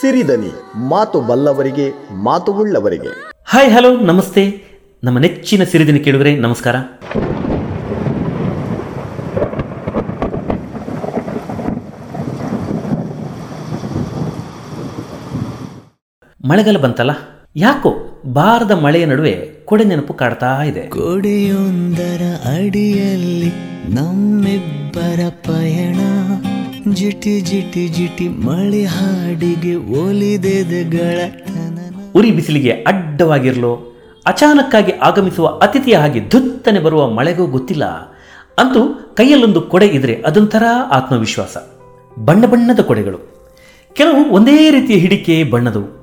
ಸಿರಿದನಿ ಮಾತು ಬಲ್ಲವರಿಗೆ ಮಾತು ಉಳ್ಳವರಿಗೆ. Hi hello ನಮಸ್ತೆ. ನಮ್ಮ ನೆಚ್ಚಿನ ಸಿರಿದನಿ ಕೇಳಿದ್ರೆ ನಮಸ್ಕಾರ. ಮಳೆಗಾಲ ಬಂತಲ್ಲ? ಯಾಕೋ ಬಾರದ ಮಳೆಯ ನಡುವೆ ಕೊಡೆ ನೆನಪು ಕಾಡ್ತಾ ಇದೆ. ಕೊಡೆಯೊಂದರ ಅಡಿಯಲ್ಲಿ ನಮ್ಮಿಬ್ಬರ ಪಯಣ. ಜಿಟಿ ಜಿಟಿ ಜಿಟಿ ಮಳೆ ಹಾಡಿಗೆ ಒಲಿದೆದೆಗಳ ಉರಿ ಬಿಸಿಲಿಗೆ ಅಡ್ಡವಾಗಿರಲು, ಅಚಾನಕ್ಕಾಗಿ ಆಗಮಿಸುವ ಅತಿಥಿಯ ಹಾಗೆ ಧುತ್ತನೆ ಬರುವ ಮಳೆಗೂ ಗೊತ್ತಿಲ್ಲ. ಅಂತೂ ಕೈಯಲ್ಲೊಂದು ಕೊಡೆ ಇದ್ರೆ ಅದೊಂಥರ ಆತ್ಮವಿಶ್ವಾಸ. ಬಣ್ಣ ಬಣ್ಣದ ಕೊಡೆಗಳು. ಕೆಲವು ಒಂದೇ ರೀತಿಯ ಹಿಡಿಕೆ ಬಣ್ಣದವು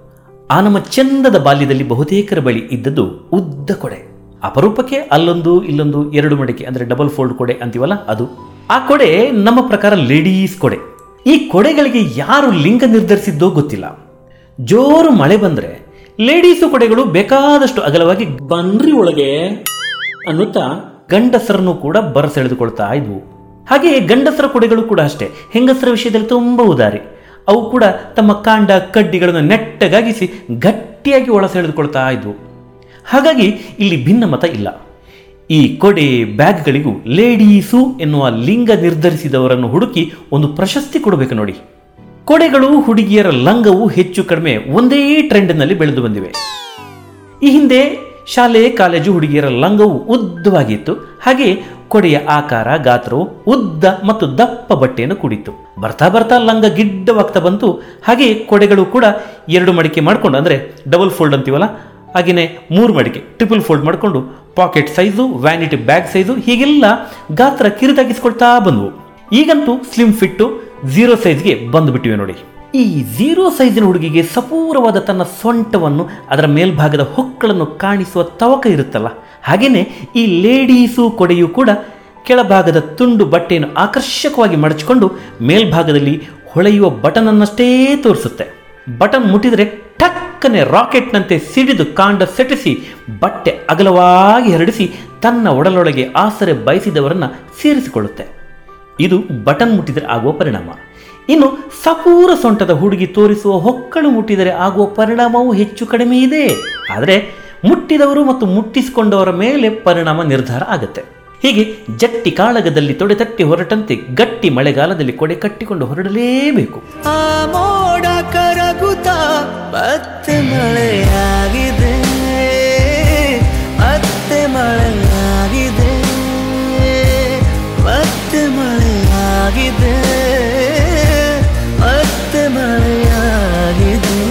ಆ ನಮ್ಮ ಚಂದದ ಬಾಲ್ಯದಲ್ಲಿ ಬಹುತೇಕರ ಬಳಿ ಇದ್ದದ್ದು ಉದ್ದ ಕೊಡೆ. ಅಪರೂಪಕ್ಕೆ ಅಲ್ಲೊಂದು, ಇಲ್ಲೊಂದು, ಎರಡು ಮಡಿಕೆ, ಅಂದ್ರೆ ಡಬಲ್ ಫೋಲ್ಡ್ ಕೊಡೆ ಅಂತೀವಲ್ಲ ಅದು. ಆ ಕೊಡೆ ನಮ್ಮ ಪ್ರಕಾರ ಲೇಡೀಸ್ ಕೊಡೆ. ಈ ಕೊಡೆಗಳಿಗೆ ಯಾರು ಲಿಂಗ ನಿರ್ಧರಿಸಿದ್ದೋ ಗೊತ್ತಿಲ್ಲ. ಜೋರು ಮಳೆ ಬಂದ್ರೆ ಲೇಡೀಸು ಕೊಡೆಗಳು ಬೇಕಾದಷ್ಟು ಅಗಲವಾಗಿ ಬನ್ರಿ ಒಳಗೆ ಅನ್ನುತ್ತಾ ಗಂಡಸರನ್ನು ಕೂಡ ಬರಸೆಳೆದುಕೊಳ್ತಾ ಇದ್ವು. ಹಾಗೆಯೇ ಗಂಡಸರ ಕೊಡೆಗಳು ಕೂಡ ಅಷ್ಟೇ. ಹೆಂಗಸರ ವಿಷಯದಲ್ಲಿ ತುಂಬ ಉದಾರಿ. ಅವು ಕೂಡ ತಮ್ಮ ಕಾಂಡ, ಕಡ್ಡಿಗಳನ್ನು ನೆಟ್ಟಗಾಗಿಸಿ ಗಟ್ಟಿಯಾಗಿ ಒಳಸೆಳೆದುಕೊಳ್ತಾ ಇದ್ವು. ಹಾಗಾಗಿ ಇಲ್ಲಿ ಭಿನ್ನಮತ ಇಲ್ಲ. ಈ ಕೊಡೆ ಬ್ಯಾಗ್ಗಳಿಗೂ ಲೇಡೀಸು ಎನ್ನುವ ಲಿಂಗ ನಿರ್ಧರಿಸಿದವರನ್ನು ಹುಡುಕಿ ಒಂದು ಪ್ರಶಸ್ತಿ ಕೊಡಬೇಕು ನೋಡಿ. ಕೊಡೆಗಳು ಹುಡುಗಿಯರ ಲಂಗವು ಹೆಚ್ಚು ಕಡಿಮೆ ಒಂದೇ ಟ್ರೆಂಡ್ನಲ್ಲಿ ಬೆಳೆದು ಬಂದಿವೆ. ಈ ಹಿಂದೆ ಶಾಲೆ, ಕಾಲೇಜು ಹುಡುಗಿಯರ ಲಂಗವು ಉದ್ದವಾಗಿತ್ತು. ಹಾಗೆ ಕೊಡೆಯ ಆಕಾರ, ಗಾತ್ರವು ಉದ್ದ ಮತ್ತು ದಪ್ಪ ಬಟ್ಟೆಯನ್ನು ಕೂಡಿತ್ತು. ಬರ್ತಾ ಬರ್ತಾ ಲಂಗ ಗಿಡ್ಡವಾಗ್ತಾ ಬಂತು. ಹಾಗೆ ಕೊಡೆಗಳು ಕೂಡ ಎರಡು ಮಡಿಕೆ ಮಾಡಿಕೊಂಡು, ಅಂದರೆ ಡಬಲ್ ಫೋಲ್ಡ್ ಅಂತೀವಲ್ಲ ಹಾಗೆಯೇ ಮೂರು ಮಡಿಕೆ ಟ್ರಿಪಲ್ ಫೋಲ್ಡ್ ಮಾಡಿಕೊಂಡು pocket size vanity bag size ಹೀಗೆಲ್ಲ ಗಾತ್ರ ಕಿರಿದಾಗಿಸ್ಕೊಳ್ತಾ ಬಂದವು. ಈಗಂತೂ ಸ್ಲಿಮ್ ಫಿಟ್ಟು ಝೀರೋ ಸೈಜ್ಗೆ ಬಂದುಬಿಟ್ಟಿವೆ ನೋಡಿ. ಈ ಝೀರೋ ಸೈಜಿನ ಹುಡುಗಿಗೆ ಸಪೂರವಾದ ತನ್ನ ಸೊಂಟವನ್ನು ಅದರ ಮೇಲ್ಭಾಗದ ಹೊಕ್ಕಳನ್ನು ಕಾಣಿಸುವ ತವಕ ಇರುತ್ತಲ್ಲ. ಹಾಗೆಯೇ ಈ ಲೇಡೀಸು ಕೊಡೆಯು ಕೂಡ ಕೆಳಭಾಗದ ತುಂಡು ಬಟ್ಟೆಯನ್ನು ಆಕರ್ಷಕವಾಗಿ ಮಡಚಿಕೊಂಡು ಮೇಲ್ಭಾಗದಲ್ಲಿ ಹೊಳೆಯುವ ಬಟನ್ ಅನ್ನಷ್ಟೇ ತೋರಿಸುತ್ತೆ. ಬಟನ್ ಮುಟ್ಟಿದರೆ ಟಕ್ಕನೆ ರಾಕೆಟ್ನಂತೆ ಸಿಡಿದು ಕಾಂಡ ಸೆಟಿಸಿ ಬಟ್ಟೆ ಅಗಲವಾಗಿ ಹರಡಿಸಿ ತನ್ನ ಒಡಲೊಳಗೆ ಆಸರೆ ಬಯಸಿದವರನ್ನ ಸೇರಿಸಿಕೊಳ್ಳುತ್ತೆ. ಇದು ಬಟನ್ ಮುಟ್ಟಿದರೆ ಆಗುವ ಪರಿಣಾಮ. ಇನ್ನು ಸಪೂರ ಸೊಂಟದ ಹುಡುಗಿ ತೋರಿಸುವ ಹೊಕ್ಕಳು ಮುಟ್ಟಿದರೆ ಆಗುವ ಪರಿಣಾಮವೂ ಹೆಚ್ಚು ಕಡಿಮೆ ಇದೆ. ಆದರೆ ಮುಟ್ಟಿದವರು ಮತ್ತು ಮುಟ್ಟಿಸಿಕೊಂಡವರ ಮೇಲೆ ಪರಿಣಾಮ ನಿರ್ಧಾರ ಆಗುತ್ತೆ. ಹೀಗೆ ಜಟ್ಟಿ ಕಾಳಗದಲ್ಲಿ ತೊಡೆತಟ್ಟಿ ಹೊರಟಂತೆ ಗಟ್ಟಿ ಮಳೆಗಾಲದಲ್ಲಿ ಕೊಡೆ ಕಟ್ಟಿಕೊಂಡು ಹೊರಡಲೇಬೇಕು. ಮತ್ತೆ ಮಳೆಯಾಗಿದೆ. ಮತ್ತೆ ಮಳೆಯಾಗಿದೆ. ಮತ್ತೆ ಮಳೆಯಾಗಿದೆ. ಮತ್ತೆ ಮಳೆಯಾಗಿದೆ.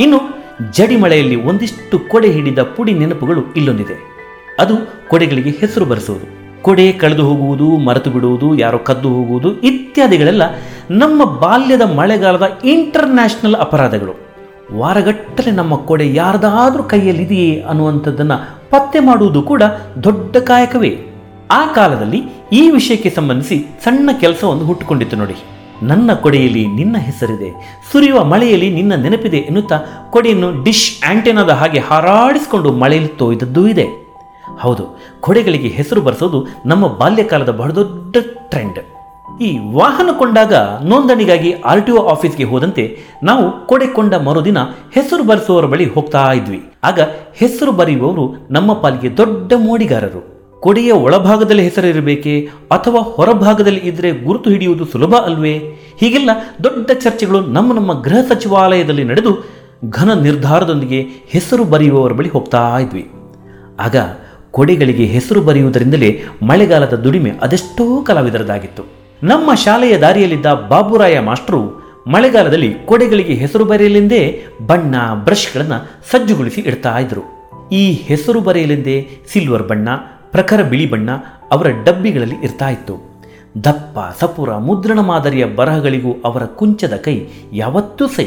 ಇನ್ನು ಜಡಿ ಮಳೆಯಲ್ಲಿ ಒಂದಿಷ್ಟು ಕೊಡೆ ಹಿಡಿದ ಪುಡಿ ನೆನಪುಗಳು ಇಲ್ಲೊಂದಿದೆ. ಅದು ಕೊಡೆಗಳಿಗೆ ಹೆಸರು ಬರೆಸುವುದು ಕೊಡೆ ಕಳೆದು ಹೋಗುವುದು, ಮರೆತು ಬಿಡುವುದು, ಯಾರೋ ಕದ್ದು ಹೋಗುವುದು ಇತ್ಯಾದಿಗಳೆಲ್ಲ ನಮ್ಮ ಬಾಲ್ಯದ ಮಳೆಗಾಲದ ಇಂಟರ್ನ್ಯಾಷನಲ್ ಅಪರಾಧಗಳು. ವಾರಗಟ್ಟಲೆ ನಮ್ಮ ಕೊಡೆ ಯಾರದಾದರೂ ಕೈಯಲ್ಲಿದೆಯೇ ಅನ್ನುವಂಥದ್ದನ್ನು ಪತ್ತೆ ಮಾಡುವುದು ಕೂಡ ದೊಡ್ಡ ಕಾಯಕವೇ. ಆ ಕಾಲದಲ್ಲಿ ಈ ವಿಷಯಕ್ಕೆ ಸಂಬಂಧಿಸಿ ಸಣ್ಣ ಕೆಲಸವನ್ನು ಹುಟ್ಟುಕೊಂಡಿತ್ತು ನೋಡಿ. ನನ್ನ ಕೊಡೆಯಲ್ಲಿ ನಿನ್ನ ಹೆಸರಿದೆ, ಸುರಿಯುವ ಮಳೆಯಲ್ಲಿ ನಿನ್ನ ನೆನಪಿದೆ ಎನ್ನುತ್ತಾ ಕೊಡೆಯನ್ನು ಡಿಶ್ ಆಂಟೆನಾದ ಹಾಗೆ ಹಾರಾಡಿಸಿಕೊಂಡು ಮಳೆಯಲ್ಲಿ ತೋಯ್ದದ್ದೂ ಇದೆ. ಹೌದು, ಕೊಡೆಗಳಿಗೆ ಹೆಸರು ಬರೆಸೋದು ನಮ್ಮ ಬಾಲ್ಯಕಾಲದ ಬಹಳದೊಡ್ಡ ಟ್ರೆಂಡ್ ಈ ವಾಹನ ಕೊಂಡಾಗ ನೋಂದಣಿಗಾಗಿ ಆರ್ ಟಿ ಒ ಆಫೀಸ್ಗೆ ಹೋದಂತೆ ನಾವು ಕೊಡೆ ಕೊಂಡ ಮರುದಿನ ಹೆಸರು ಬರೆಸುವವರ ಬಳಿ ಹೋಗ್ತಾ ಇದ್ವಿ. ಆಗ ಹೆಸರು ಬರೆಯುವವರು ನಮ್ಮ ಪಾಲಿಗೆ ದೊಡ್ಡ ಮೋಡಿಗಾರರು. ಕೊಡೆಯ ಒಳಭಾಗದಲ್ಲಿ ಹೆಸರಿರಬೇಕೆ ಅಥವಾ ಹೊರಭಾಗದಲ್ಲಿ ಇದ್ರೆ ಗುರುತು ಹಿಡಿಯುವುದು ಸುಲಭ ಅಲ್ವೇ? ಹೀಗೆಲ್ಲ ದೊಡ್ಡ ಚರ್ಚೆಗಳು ನಮ್ಮ ನಮ್ಮ ಗೃಹ ಸಚಿವಾಲಯದಲ್ಲಿ ನಡೆದು ಘನ ನಿರ್ಧಾರದೊಂದಿಗೆ ಹೆಸರು ಬರೆಯುವವರ ಬಳಿ ಹೋಗ್ತಾ ಇದ್ವಿ. ಆಗ ಕೊಡೆಗಳಿಗೆ ಹೆಸರು ಬರೆಯುವುದರಿಂದಲೇ ಮಳೆಗಾಲದ ದುಡಿಮೆ ಅದೆಷ್ಟೋ ಕಲಾವಿದರದಾಗಿತ್ತು. ನಮ್ಮ ಶಾಲೆಯ ದಾರಿಯಲ್ಲಿದ್ದ ಬಾಬುರಾಯ ಮಾಸ್ಟರು ಮಳೆಗಾಲದಲ್ಲಿ ಕೊಡೆಗಳಿಗೆ ಹೆಸರು ಬರೆಯಲೆಂದೇ ಬಣ್ಣ ಬ್ರಷ್ಗಳನ್ನು ಸಜ್ಜುಗೊಳಿಸಿ ಇಡ್ತಾ ಇದ್ರು. ಈ ಹೆಸರು ಬರೆಯಲೆಂದೇ ಸಿಲ್ವರ್ ಬಣ್ಣ, ಪ್ರಖರ ಬಿಳಿ ಬಣ್ಣ ಅವರ ಡಬ್ಬಿಗಳಲ್ಲಿ ಇರ್ತಾ ಇತ್ತು. ದಪ್ಪ ಸಪುರ ಮುದ್ರಣ ಮಾದರಿಯ ಬರಹಗಳಿಗೂ ಅವರ ಕುಂಚದ ಕೈ ಯಾವತ್ತೂ ಸೈ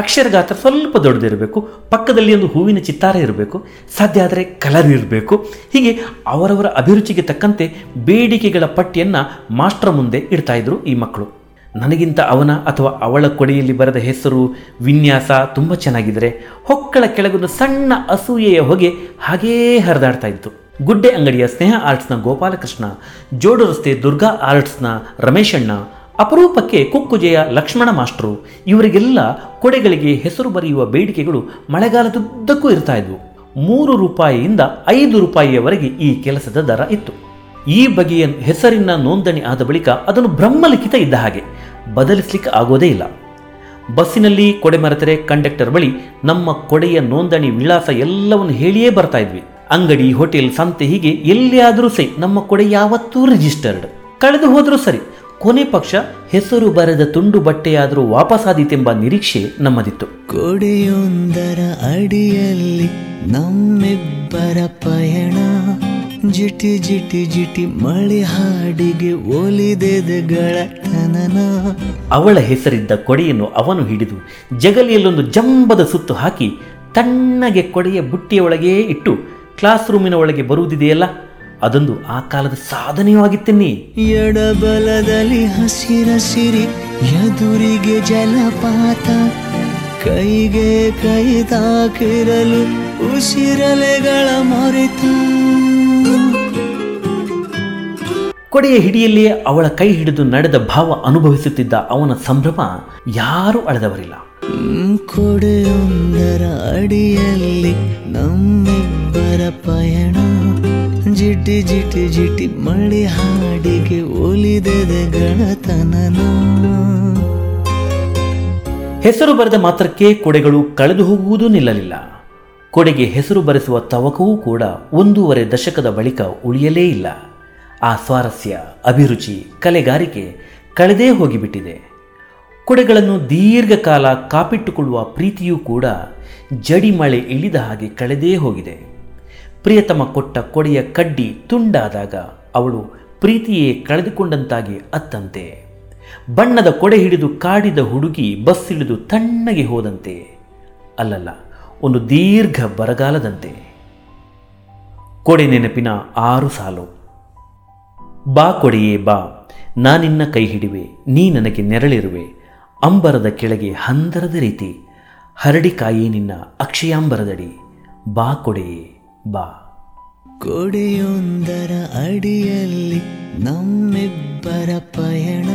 ಅಕ್ಷರ ಗಾತ್ರ ಸ್ವಲ್ಪ ದೊಡ್ಡದಿರಬೇಕು, ಪಕ್ಕದಲ್ಲಿ ಒಂದು ಹೂವಿನ ಚಿತ್ತಾರ ಇರಬೇಕು, ಸಾಧ್ಯ ಆದರೆ ಕಲರ್ ಇರಬೇಕು. ಹೀಗೆ ಅವರವರ ಅಭಿರುಚಿಗೆ ತಕ್ಕಂತೆ ಬೇಡಿಕೆಗಳ ಪಟ್ಟಿಯನ್ನು ಮಾಸ್ಟರ್ ಮುಂದೆ ಇಡ್ತಾ ಇದ್ರು ಈ ಮಕ್ಕಳು. ನನಗಿಂತ ಅವನ ಅಥವಾ ಅವಳ ಕೊಡೆಯಲ್ಲಿ ಬರೆದ ಹೆಸರು, ವಿನ್ಯಾಸ ತುಂಬ ಚೆನ್ನಾಗಿದ್ದರೆ ಹೊಕ್ಕಳ ಕೆಳಗೊಂದು ಸಣ್ಣ ಅಸೂಯೆಯ ಹೊಗೆ ಹಾಗೇ ಹರಿದಾಡ್ತಾ ಇತ್ತು. ಗುಡ್ಡೆ ಅಂಗಡಿಯ ಸ್ನೇಹ ಆರ್ಟ್ಸ್ನ ಗೋಪಾಲಕೃಷ್ಣ ಜೋಡು ರಸ್ತೆ ದುರ್ಗಾ ಆರ್ಟ್ಸ್ನ ರಮೇಶಣ್ಣ ಅಪರೂಪಕ್ಕೆ ಕುಕ್ಕುಜೆಯ ಲಕ್ಷ್ಮಣ ಮಾಸ್ಟ್ರು ಇವರಿಗೆಲ್ಲ ಕೊಡೆಗಳಿಗೆ ಹೆಸರು ಬರೆಯುವ ಬೇಡಿಕೆಗಳು ಮಳೆಗಾಲದುದ್ದಕ್ಕೂ ಇರ್ತಾ ಇದ್ವು. ಮೂರು ರೂಪಾಯಿಯಿಂದ ಐದು ರೂಪಾಯಿಯವರೆಗೆ ಈ ಕೆಲಸದ ದರ ಇತ್ತು. ಈ ಬಗೆಯ ಹೆಸರಿನ ನೋಂದಣಿ ಆದ ಬಳಿಕ ಅದನ್ನು ಬ್ರಹ್ಮಲಿಖಿತ ಇದ್ದ ಹಾಗೆ. ಬದಲಿಸಲಿಕ್ಕೆ ಆಗೋದೇ ಇಲ್ಲ. ಬಸ್ಸಿನಲ್ಲಿ ಕೊಡೆ ಮರೆತರೆ ಕಂಡಕ್ಟರ್ ಬಳಿ ನಮ್ಮ ಕೊಡೆಯ ನೋಂದಣಿ ವಿಳಾಸ ಎಲ್ಲವನ್ನು ಹೇಳಿಯೇ ಬರ್ತಾ ಇದ್ವಿ. ಅಂಗಡಿ, ಹೋಟೆಲ್, ಸಂತೆ ಹೀಗೆ ಎಲ್ಲಿಯಾದರೂ ಸೈ ನಮ್ಮ ಕೊಡೆ ಯಾವತ್ತೂ ರಿಜಿಸ್ಟರ್ಡ್. ಕಳೆದು ಹೋದರೂ ಸರಿ. ಕೊನೆ ಪಕ್ಷ ಹೆಸರು ಬರೆದ ತುಂಡು ಬಟ್ಟೆಯಾದರೂ ವಾಪಸಾದೀತೆಂಬ ನಿರೀಕ್ಷೆ ನಮ್ಮದಿತ್ತು. ಕೊಡೆಯೊಂದರ ಅಡಿಯಲ್ಲಿ ನಮ್ಮಿಬ್ಬರ ಪಯಣ. ಜಿಟಿ ಜಿಟಿ ಜಿಟಿ ಮಳೆ ಹಾಡಿಗೆ ತನನ. ಅವಳ ಹೆಸರಿದ್ದ ಕೊಡೆಯನ್ನು ಅವನು ಹಿಡಿದು ಜಗಲಿಯಲ್ಲೊಂದು ಜಂಬದ ಸುತ್ತು ಹಾಕಿ ತಣ್ಣಗೆ ಕೊಡೆಯ ಬುಟ್ಟಿಯೊಳಗೇ ಇಟ್ಟು ಕ್ಲಾಸ್ ರೂಮಿನ ಒಳಗೆ ಬರುವುದಿದೆಯಲ್ಲ? ಅದೊಂದು ಆ ಕಾಲದ ಸಾಧನೆಯೂ ಆಗಿತ್ತೆನ್ನಿ ಎಡಬಲದಲ್ಲಿ ಹಸಿರಸಿರಿ ಎದುರಿಗೆ ಜಲಪಾತ ಕೈಗೆ ಕೈ ತಾಕಿರಲು ಉಸಿರಲೆಗಳ ಮೊರೆತ. ಕೊಡೆಯ ಹಿಡಿಯಲ್ಲಿಯೇ ಅವಳ ಕೈ ಹಿಡಿದು ನಡೆದ ಭಾವ ಅನುಭವಿಸುತ್ತಿದ್ದ ಅವನ ಸಂಭ್ರಮ ಯಾರೂ ಅಳೆದವರಿಲ್ಲ. ಕೊಡೆಯೊಂದರ ಅಡಿಯಲ್ಲಿ ನಮ್ಮಿಬ್ಬರ ಪಯಣ. ಜಿಟಿ ಜಿಟಿ ಜಿಟಿ ಮಳೆ ಹಾಡಿಗೆ ಒಲಿದೆದೆ ಗಳತನನ ಹೆಸರು ಬರೆದ ಮಾತ್ರಕ್ಕೆ ಕೊಡೆಗಳು ಕಳೆದು ಹೋಗುವುದು ನಿಲ್ಲಲಿಲ್ಲ. ಕೊಡೆಗೆ ಹೆಸರು ಬರೆಸುವ ತವಕವೂ ಕೂಡ ಒಂದೂವರೆ ದಶಕದ ಬಳಿಕ ಉಳಿಯಲೇ ಇಲ್ಲ. ಆ ಸ್ವಾರಸ್ಯ, ಅಭಿರುಚಿ, ಕಲೆಗಾರಿಕೆ ಕಳೆದೇ ಹೋಗಿಬಿಟ್ಟಿದೆ. ಕೊಡೆಗಳನ್ನು ದೀರ್ಘಕಾಲ ಕಾಪಿಟ್ಟುಕೊಳ್ಳುವ ಪ್ರೀತಿಯೂ ಕೂಡ ಜಡಿಮಳೆ ಇಳಿದ ಹಾಗೆ ಕಳೆದೇ ಹೋಗಿದೆ. ಪ್ರಿಯತಮ ಕೊಟ್ಟ ಕೊಡೆಯ ಕಡ್ಡಿ ತುಂಡಾದಾಗ ಅವಳು ಪ್ರೀತಿಯೇ ಕಳೆದುಕೊಂಡಂತಾಗಿ ಅತ್ತಂತೆ. ಬಣ್ಣದ ಕೊಡೆ ಹಿಡಿದು ಕಾಡಿದ ಹುಡುಗಿ ಬಸ್ ಇಳಿದು ತಣ್ಣಗೆ ಹೋದಂತೆ. ಅಲ್ಲಲ್ಲ, ಒಂದು ದೀರ್ಘ ಬರಗಾಲದಂತೆ. ಕೊಡೆ ನೆನಪಿನ ಆರು ಸಾಲು. ಬಾ ಕೊಡೆಯೇ ಬಾ ನಾನಿನ್ನ ಕೈ ಹಿಡಿವೆ, ನೀ ನನಗೆ ನೆರಳಿರುವೆ. ಅಂಬರದ ಕೆಳಗೆ ಹಂದರದ ರೀತಿ ಹರಡಿಕಾಯಿ ನಿನ್ನ ಅಕ್ಷಯಾಂಬರದಡಿ. ಬಾ ಕೊಡೆಯೇ. ಬಾ. ಕೊಡೆಯೊಂದರ ಅಡಿಯಲ್ಲಿ ನಮ್ಮಿಬ್ಬರ ಪಯಣ.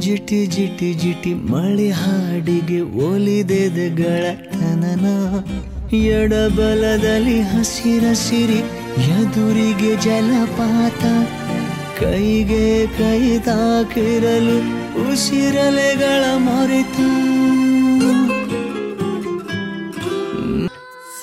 ಜಿಟಿ ಜಿಟಿ ಜಿಟಿ ಮಳೆ ಹಾಡಿಗೆ ಒಲಿದೆದೆಗಳ ತನನ. ಎಡಬಲದಲ್ಲಿ ಹಸಿರಸಿರಿ ಎದುರಿಗೆ ಜಲಪಾತ. ಕೈಗೆ ಕೈ ತಾಕಿರಲು ಉಸಿರಲೆಗಳ ಮೊರೆತ.